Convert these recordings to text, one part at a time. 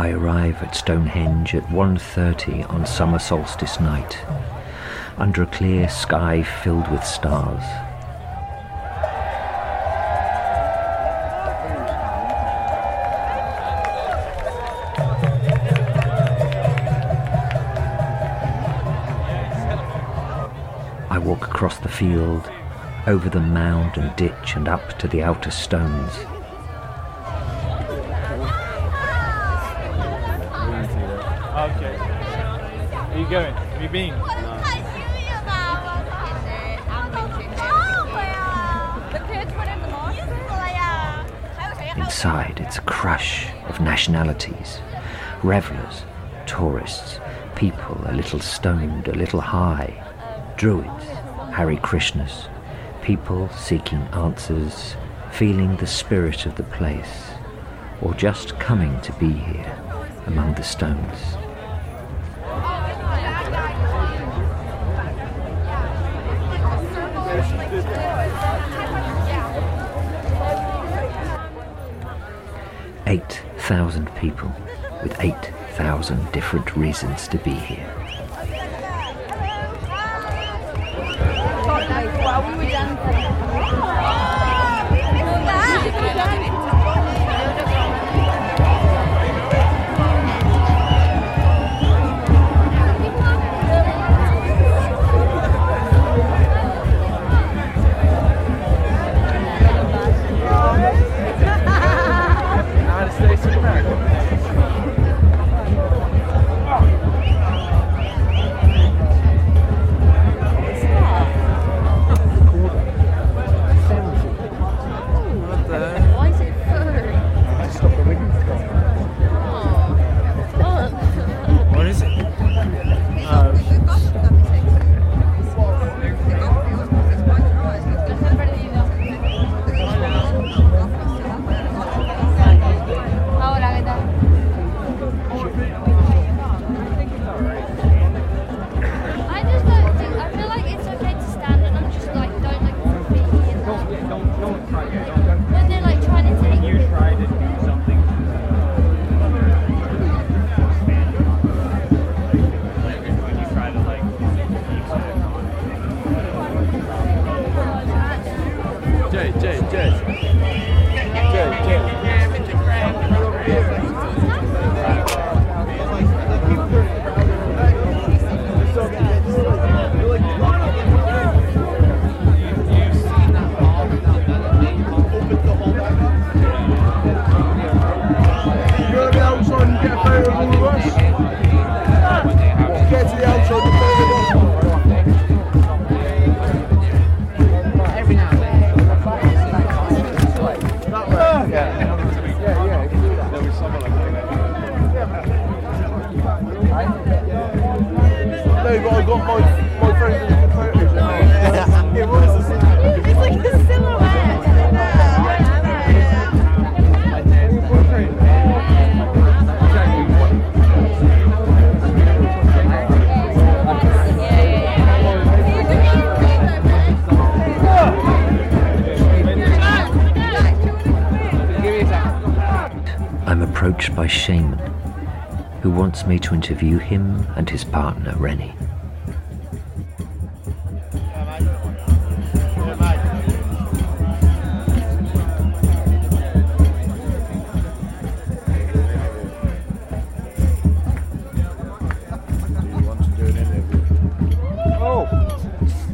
I arrive at Stonehenge at 1.30 on summer solstice night, under a clear sky filled with stars. I walk across the field, over the mound and ditch and up to the outer stones. Inside, it's a crush of nationalities, revelers, tourists, people a little stoned, a little high, druids, Hare Krishnas, people seeking answers, feeling the spirit of the place, or just coming to be here among the stones. Eight thousand people with eight thousand different reasons to be here. Wants me to interview him and his partner, Rennie. Oh.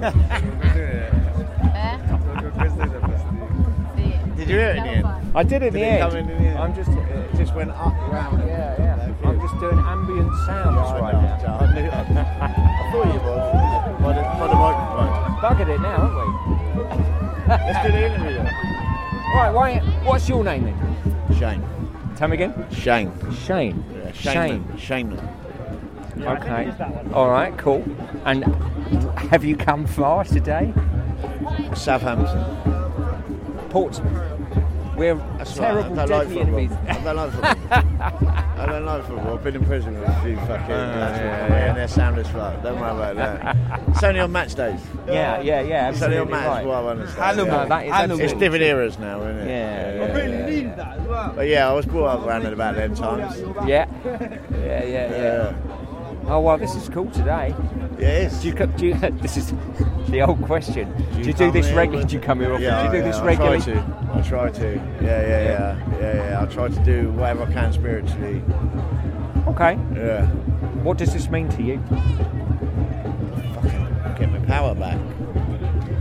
Did you hear it in? I did in Did the it end. in in the end? I'm just, It just went up, round. yeah, yeah. I'm just doing ambient sounds I right know, now. I, knew, I thought you was by the, by the microphone. Buggered it now, haven't we? Let's do the interview. we? Right, why, what's your name then? Shane. Tell me again. Shane. Shane. Yeah, Shane. Shane. Okay. All right, cool. And have you come far today? Southampton. Portsmouth. We're That's right, terrible, I don't like enemies. I don't like football. I don't like football. I've been in prison with a few fucking oh, lads yeah, me and they're sound as fuck. Don't worry about that. it's only on match days. yeah, yeah, yeah. It's only on match. right. Well, I understand. No, yeah. that is It's different eras now, isn't it? Yeah, yeah, yeah, yeah. But yeah, I was brought up around at about them times. Yeah. Yeah, yeah, yeah. Yeah, Oh well, this is cool today. Is. Do you, do you this is the old question. Do you, do come this regularly? Do you come here often? Yeah, do you do yeah, this I regularly? Try to. I try to. Yeah, yeah, yeah, yeah, yeah. I try to do whatever I can spiritually. Okay. Yeah, What does this mean to you? fucking get my power back.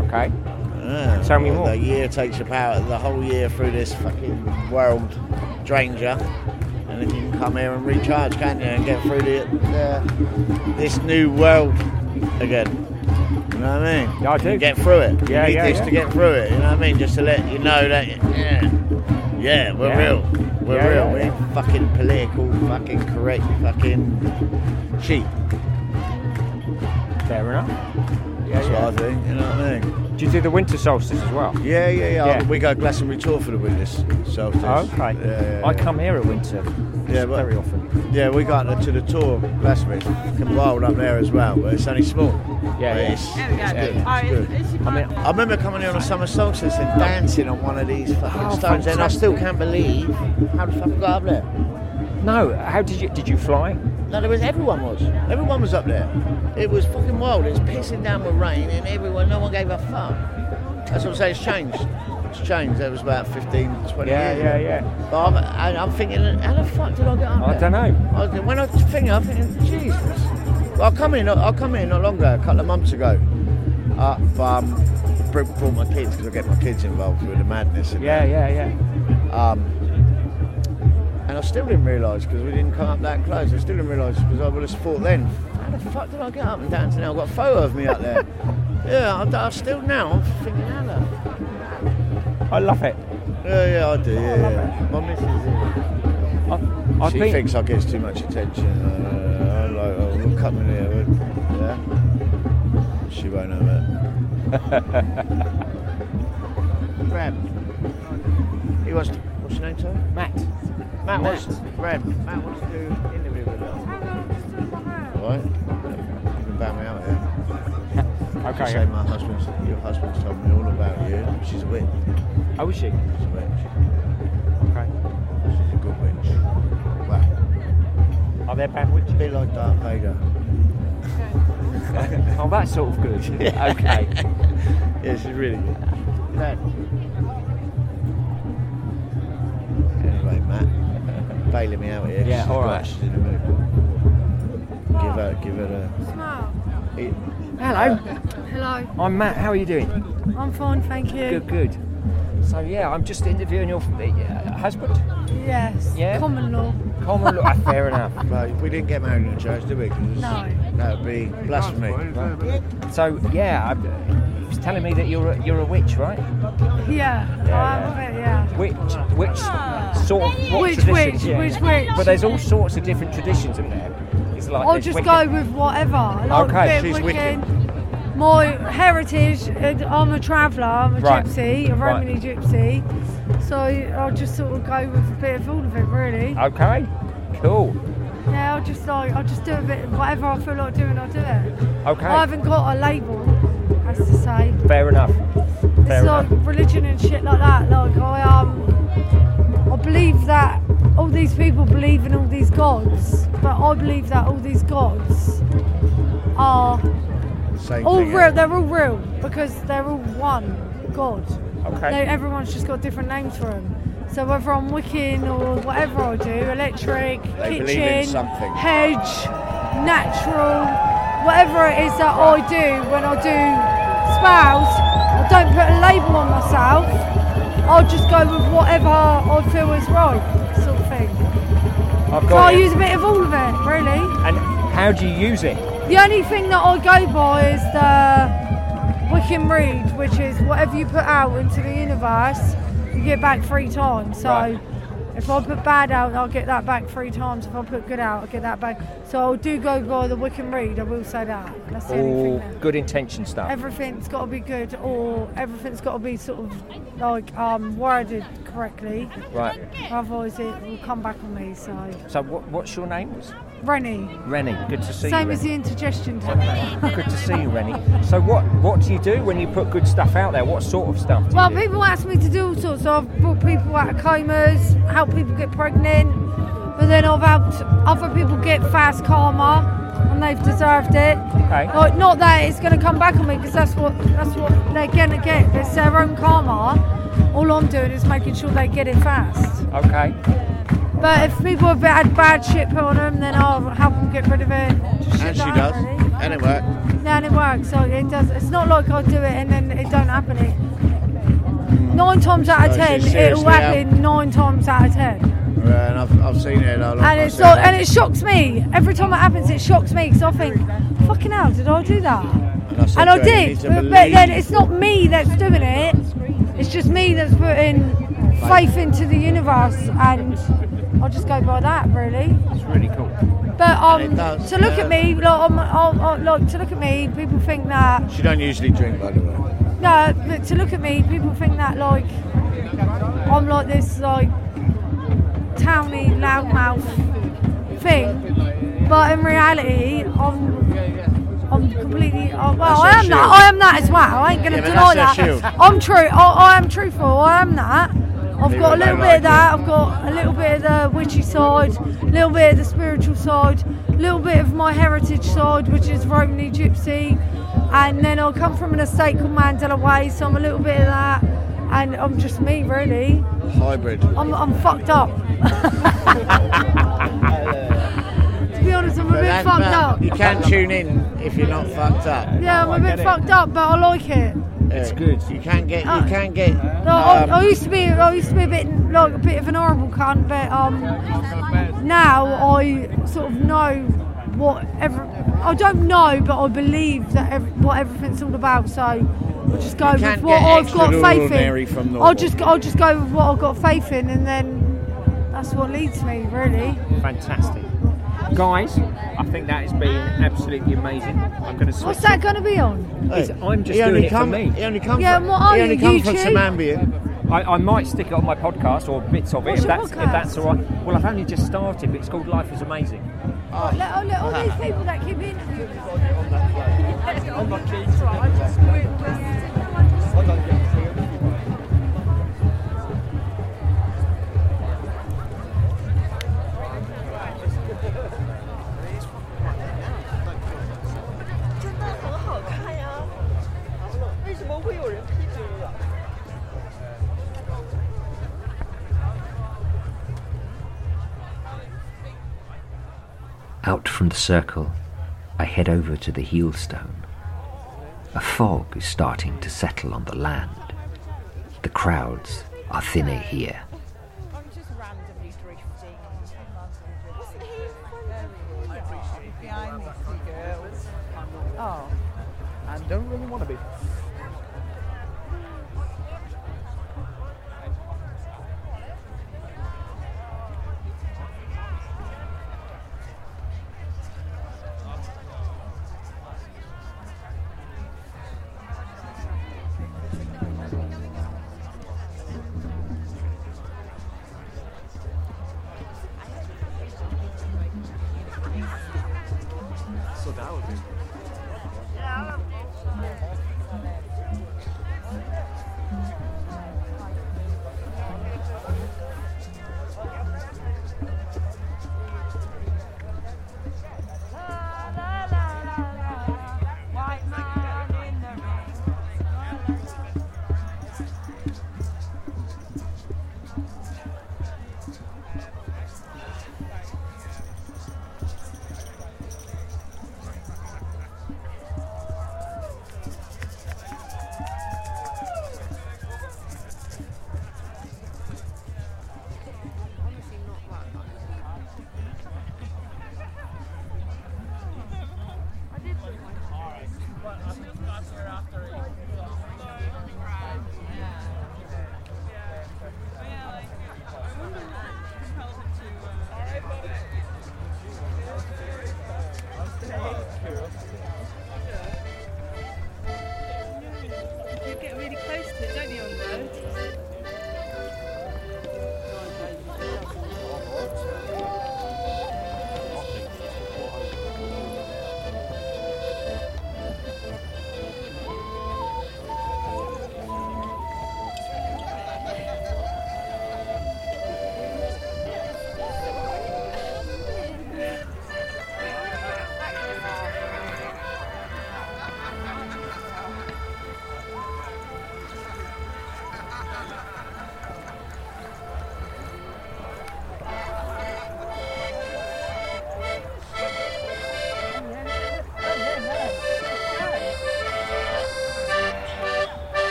Okay. Yeah. Tell me Well, more. The year takes your power, the whole year through this fucking world you. And then you can come here and recharge, can't you? And get through the, the, this new world again. You know what I mean? Yeah, I do. You get through it. Yeah, you need yeah, this yeah. to get through it. You know what I mean? Just to let you know that, yeah, yeah, we're Yeah. real. We're Yeah, real. we ain't fucking political, fucking correct, fucking cheap. Fair enough. Yeah, That's yeah. what I think. You know what I mean? Do you do the winter solstice as well? Yeah, yeah, yeah. Yeah. We go Glastonbury Tor for the winters. So oh, Okay. Yeah, yeah, I come here at winter. Yeah, but- very often. Yeah, we got to the Tor Glastonbury. It's fucking wild up there as well, but it's only small. Yeah, But yeah. It's, There we go. it's good. Oh, it's good. I mean, I remember coming here on a summer solstice and dancing on one of these fucking Oh, stones, and I still can't believe how the fuck I got up there. No. How did you did you fly? No, there was everyone was. Everyone was up there. It was fucking wild. It was pissing down with rain, and everyone, no one gave a fuck. That's what I'm saying. It's changed. It's changed. That was about 15, 20 Yeah, years. yeah, ago. yeah. But I'm, I'm thinking, how the fuck did I get up I there? don't know. I was, when I thinking, I'm thinking, Jesus. Well, I come in, I come in not long ago, a couple of months ago. Uh, but, um, brought my kids because I get my kids involved with the madness. And Yeah, yeah, yeah. Um, and I still didn't realise because we didn't come up that close. I still didn't realise because I would have thought then, how the fuck did I get up and down to now? I've got a photo of me up there. yeah, I, I still now. I'm thinking, how the I love it. yeah, yeah, I do. Yeah, yeah. My missus. I, I've she been, thinks I get too much attention. Uh, I'm like, oh, look, come in here. Yeah. She won't know that. Brad. He wants to, what's your name, sir? Matt. Matt wants to, Brad, Matt wants to do an interview with us. Alright? You can back me out here. Okay. Say my husband's, your husband's told me all about you. She's a witch. Oh, is she? She's a witch. Okay. She's a good witch. Wow. Are there bad witches? A bit like Darth Vader. oh, that's sort of good. Okay. Yeah, she's really good. Dad. Bailing me out here. Yeah, She's all got- right. She's in the mood. Give her, give her Smile. a. Eat. Hello. Hello. I'm Matt. How are you doing? I'm fine, thank you. Good, good. So yeah, I'm just interviewing your uh, husband. Yes. Yeah? Common law. Common law. fair enough. But we didn't get married in church, did we? 'Cause No. That would be blasphemy. So yeah, I, he was telling me that you're a, you're a witch, right? Yeah. I'm a yeah. Which which sort of what Which traditions, witch? yeah. Which witch? But there's all sorts of different traditions, isn't there? It's like I'll there's just Wiccan- go with whatever. Like Okay, a bit she's Wiccan. My heritage, uh, I'm a traveller, I'm a Right. gypsy, a Right. Romany gypsy. So I'll just sort of go with a bit of all of it, really. Okay, cool. Yeah, I'll just like, I'll just do a bit, of whatever I feel like doing, I'll do it. Okay, I haven't got a label, as to say. fair enough. Fair It's like religion and shit like that. Like I um, I believe that all these people believe in all these gods, but I believe that all these gods are Same all real. They're all real because they're all one God. Okay. They, everyone's just got different names for them. So whether I'm Wiccan or whatever I do, eclectic, They kitchen, hedge, natural, whatever it is that I do when I do spells, I don't put a label on myself. I'll just go with whatever I feel is right, sort of thing. I've So got I it. use a bit of all of it, really. And how do you use it? The only thing that I go by is the Wiccan Rede, which is whatever you put out into the universe, you get back three times. So Right. If I put bad out, I'll get that back three times. If I put good out, I'll get that back. So I do go by the Wiccan Rede, I will say that. That's the only All thing there. good intention stuff. Everything's got to be good, or everything's got to be sort of like um, worded correctly. Right. Otherwise, it will come back on me. So So what, what's your name? Rennie. Rennie, good to see Same you. Same as the indigestion tablet. Good to see you, Rennie. So what what do you do when you put good stuff out there? What sort of stuff do Well, you do? people ask me to do all sorts. So I've brought people out of comas, help people get pregnant, but then I've helped other people get fast karma, and they've deserved it. Okay. Like, not that it's going to come back on me, because that's what that's what they're going to get. It's their own karma. All I'm doing is making sure they get it fast. Okay. But if people have had bad shit put on them, then I'll help them get rid of it. And she does. really. And it works. Yeah, and it works. So it does. It's not like I do it and then it don't happen. It nine times out of ten, it's it will seriously happen nine times out of ten. Yeah, and I've, I've seen it. I like And it's like, and it shocks me every time it happens. It shocks me because I think, fucking hell, did I do that? And I, And I to her, "You did, but, but then it's not me that's doing it. It's just me that's putting faith into the universe, and I'll just go by that, really. It's really cool. But um, And it does, to look yeah. at me, like, I'm, I'm, I'm- like to look at me, people think that She don't usually drink, by the way. no, but to look at me, people think that like I'm like this like towny loudmouth thing, but in reality, I'm. I'm completely. Oh, well, That's I her am that. I am that as well. I ain't gonna Yeah, deny that. shield. I'm true. I, I am truthful. I am that. I've got a little bit of that. I've got a little bit of the witchy side, a little bit of the spiritual side, a little bit of my heritage side, which is Romany Gypsy, and then I come from an estate called Mandela Way, so I'm a little bit of that, and I'm just me really. Hybrid. I'm, I'm fucked up. to be honest, I'm a bit fucked up. You can tune in if you're not fucked up. Yeah, I'm a bit fucked up, but I like it. It's good. You can't get. Oh. You can't get. No, I, um, I used to be, I used to be a bit like a bit of an horrible cunt, but um, now I sort of know what every, I don't know, but I believe that ev what everything's all about. So I'll just go with what I've got faith in. from I'll just, I'll just go with what I've got faith in, and then that's what leads me, really. Fantastic. Guys, I think that has been absolutely amazing. I'm going to switch. What's that going to be on? It's- I'm just he only doing it for come, me. He only comes. Yeah, from, what are he only you, comes from some ambient. I, I might stick it on my podcast or bits of it What's if your that's if podcast? that's all right. Well, I've only just started, but it's called Life is Amazing. Oh, let, oh, let all these people that keep interviewing Out from the circle, I head over to the Heelstone. A fog is starting to settle on the land. The crowds are thinner here.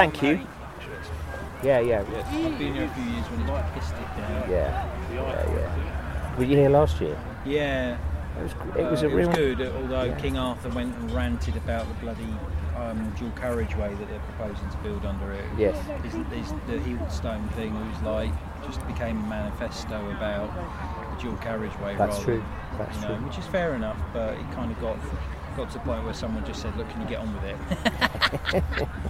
Thank you. Yeah, yeah, I've been here a few years when pissed it down. yeah, yeah, yeah. Were you here last year? Yeah. It was. It was Uh, a real. good, although Yeah. King Arthur went and ranted about the bloody um, dual carriageway that they're proposing to build under it. Yes. Is, is the Heelstone thing was like just became a manifesto about the dual carriageway. That's rather, true, that's you know, true. Which is fair enough, but it kind of got got to the point where someone just said, "Look, can you get on with it?"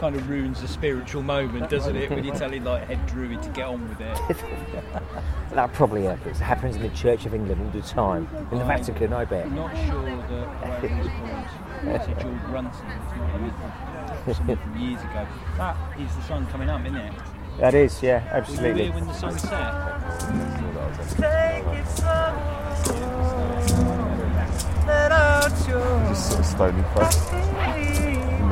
kind of ruins the spiritual moment, doesn't it? When you're telling like head druid to get on with it. That probably happens. It happens in the Church of England all the time. In the I- Vatican, I bet. I'm not sure that whatever it's called, is George Brunson? It's not him. Someone from years ago. That is the sun coming up, isn't it? That is, yeah, Were you absolutely. here when the sun set? Just sort of stony face in the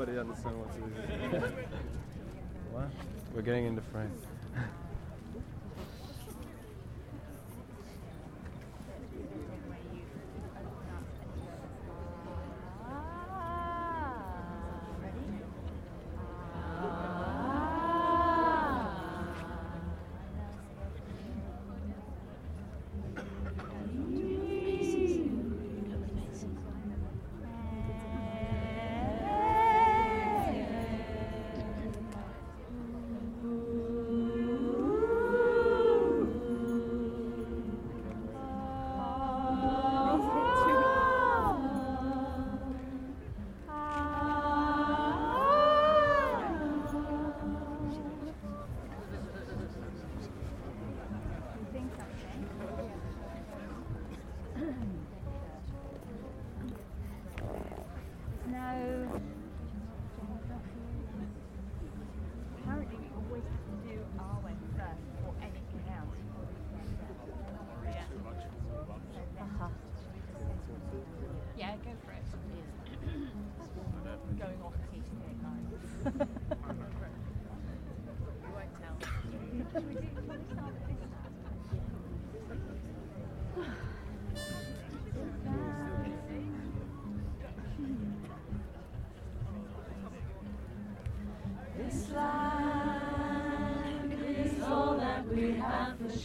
Nobody understands what it is. what? We're getting into frame.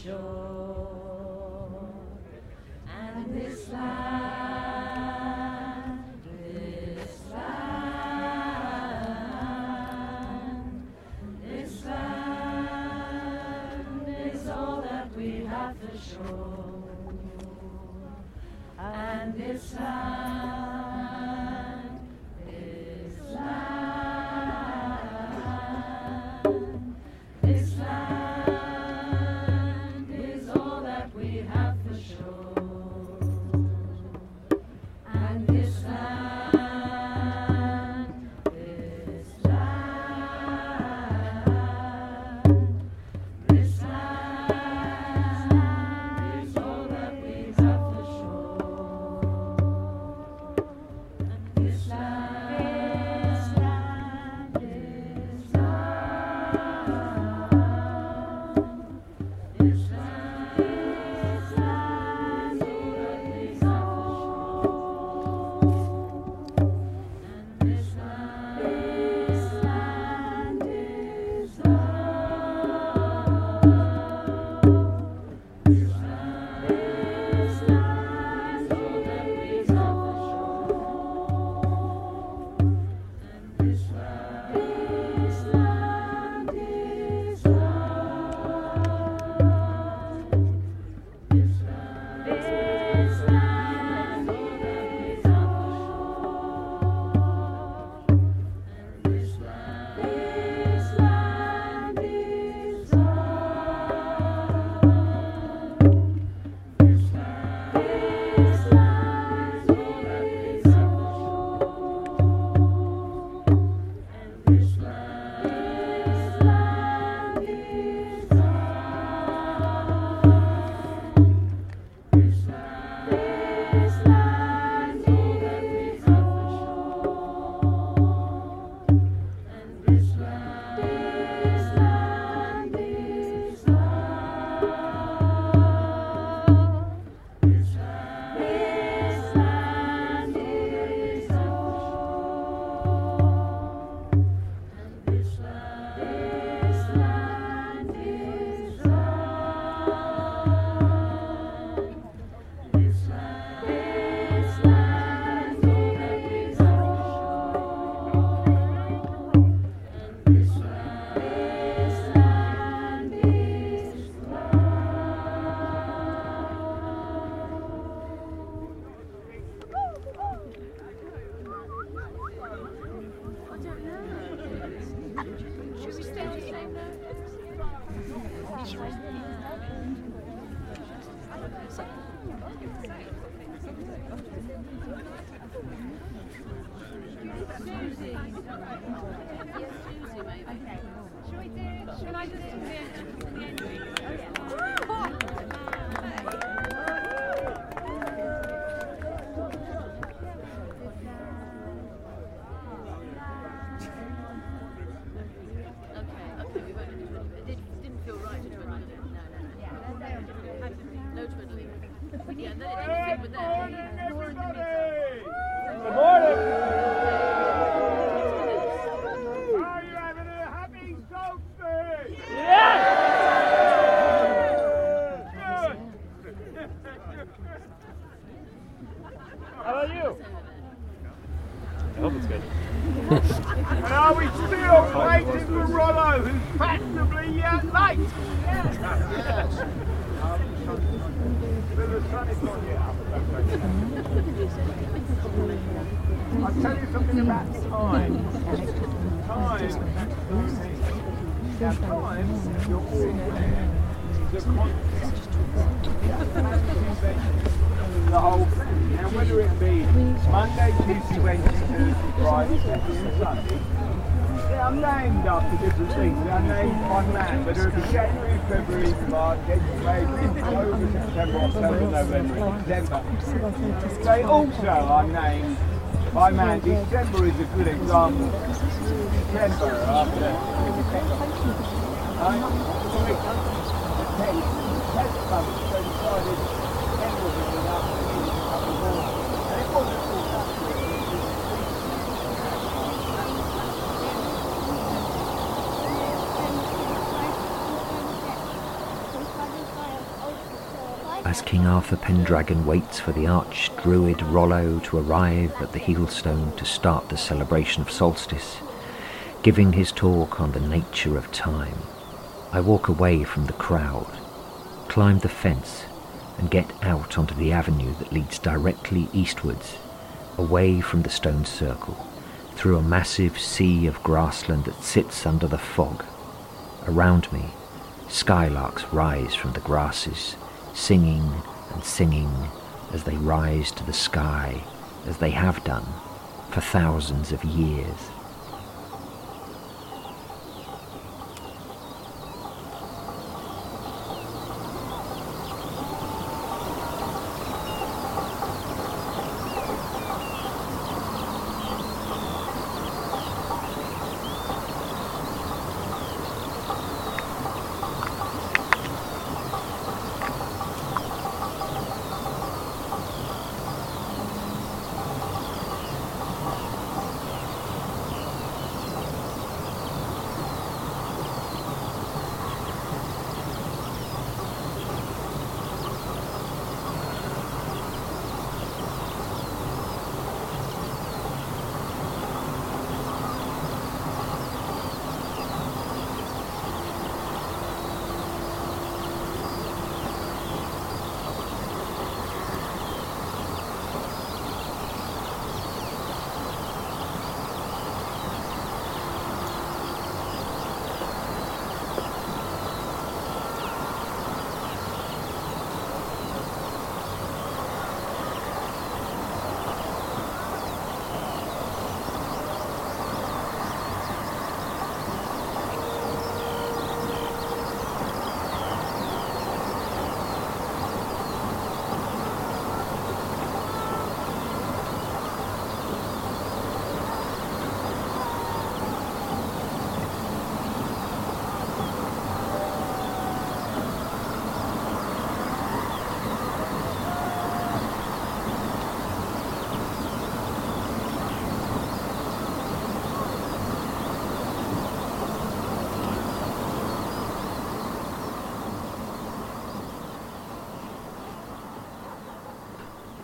shore, and this land. Tell you something about time. time. Time, you're all. The whole thing. Now, whether it be Monday, Tuesday, Wednesday, Thursday, Friday, Saturday, Sunday, yeah, I'm named after different things. They are named on man, whether it be January, February, March, April, October, September, October, November, December. They also are named Hi man, December is a good example. December after. I, King Arthur Pendragon waits for the arch druid Rollo to arrive at the Heelstone to start the celebration of solstice, giving his talk on the nature of time, I walk away from the crowd, climb the fence, and get out onto the avenue that leads directly eastwards, away from the stone circle, through a massive sea of grassland that sits under the fog. Around me, skylarks rise from the grasses, singing and singing as they rise to the sky, as they have done for thousands of years.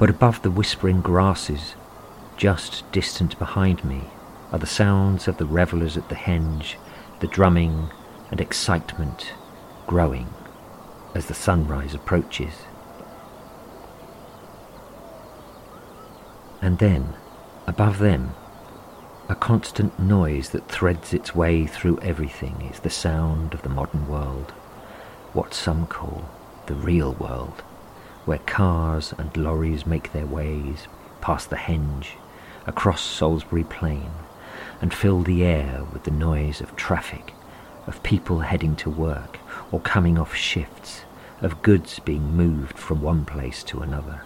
But above the whispering grasses, just distant behind me, are the sounds of the revellers at the henge, the drumming and excitement growing as the sunrise approaches. And then, above them, a constant noise that threads its way through everything is the sound of the modern world, what some call the real world, where cars and lorries make their ways past the henge, across Salisbury Plain, and fill the air with the noise of traffic, of people heading to work or coming off shifts, of goods being moved from one place to another.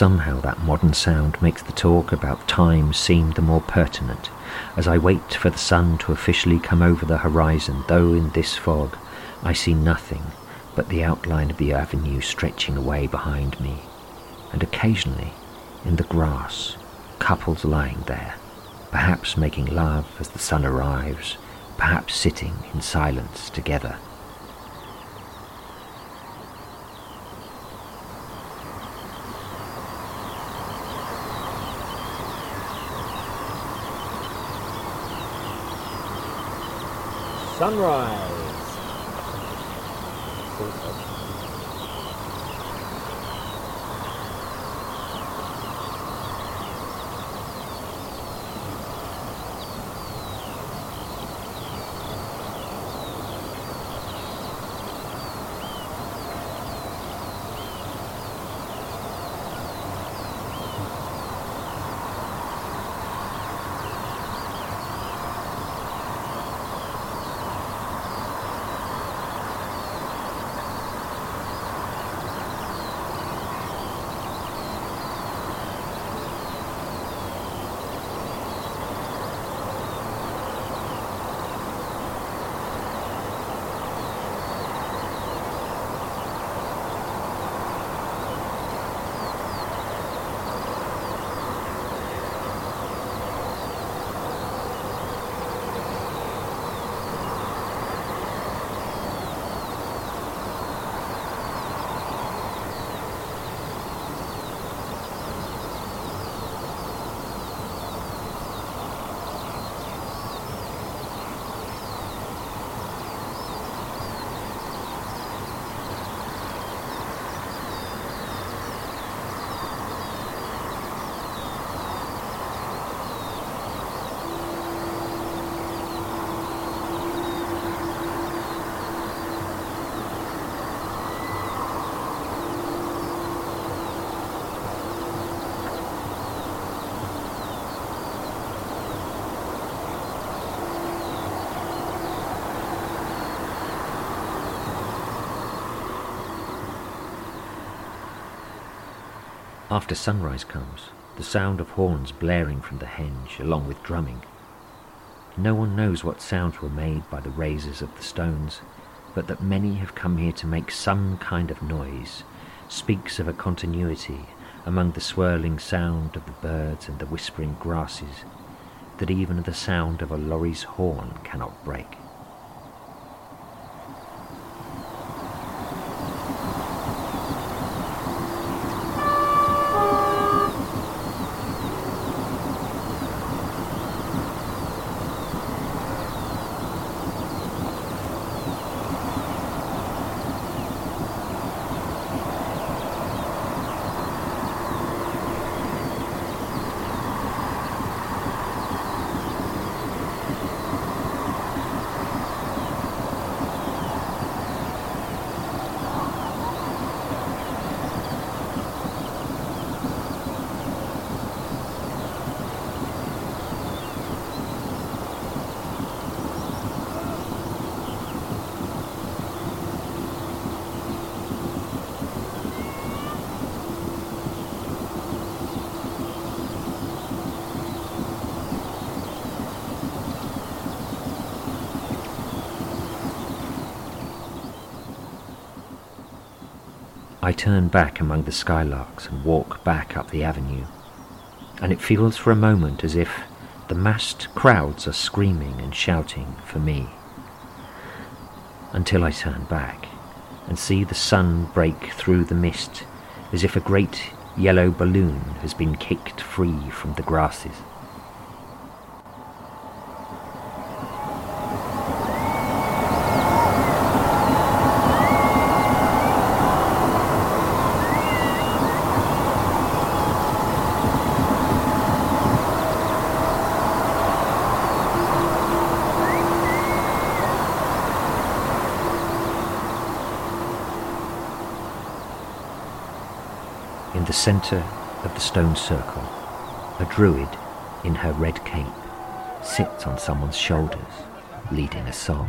Somehow that modern sound makes the talk about time seem the more pertinent as I wait for the sun to officially come over the horizon, though in this fog I see nothing but the outline of the avenue stretching away behind me, and occasionally, in the grass, couples lying there, perhaps making love as the sun arrives, perhaps sitting in silence together. Sunrise. After sunrise comes, the sound of horns blaring from the henge, along with drumming. No one knows what sounds were made by the raisers of the stones, but that many have come here to make some kind of noise speaks of a continuity among the swirling sound of the birds and the whispering grasses that even the sound of a lorry's horn cannot break. I turn back among the skylarks and walk back up the avenue, and it feels for a moment as if the massed crowds are screaming and shouting for me. Until I turn back and see the sun break through the mist as if a great yellow balloon has been kicked free from the grasses. Centre of the stone circle, a druid in her red cape sits on someone's shoulders, leading a song.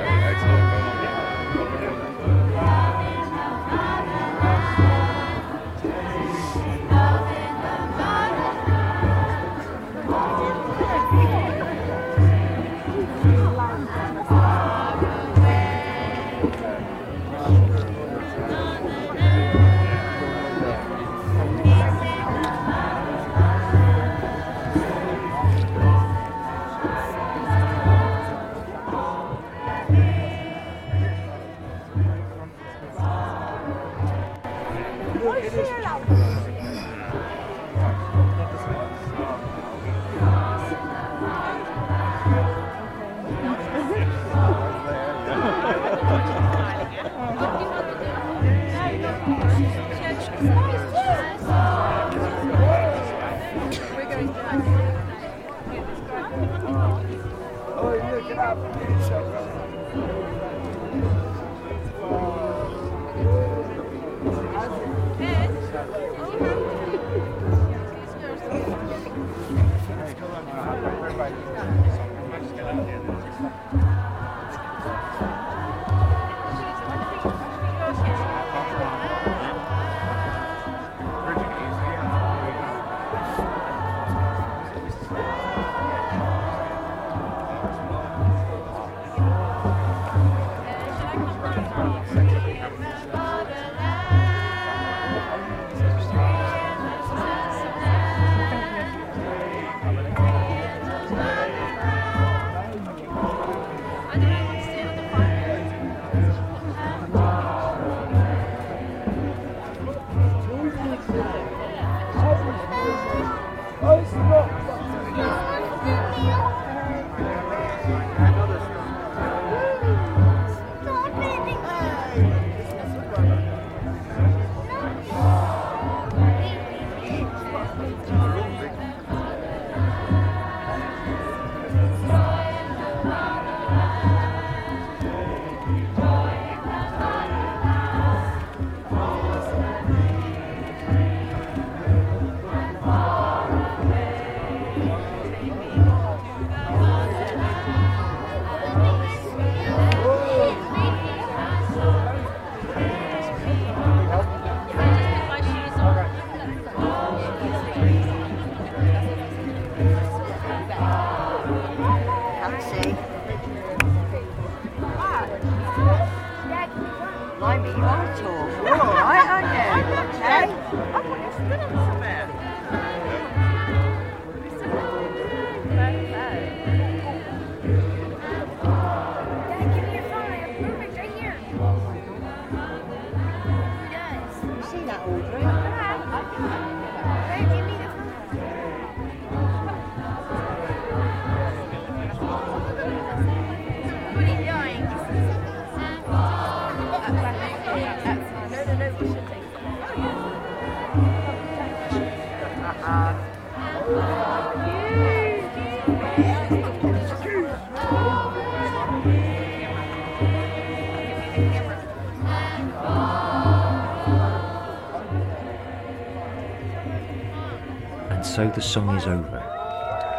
so the song is over,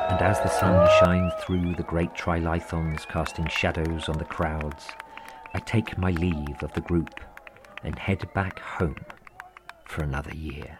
and as the sun shines through the great trilithons casting shadows on the crowds, I take my leave of the group and head back home for another year.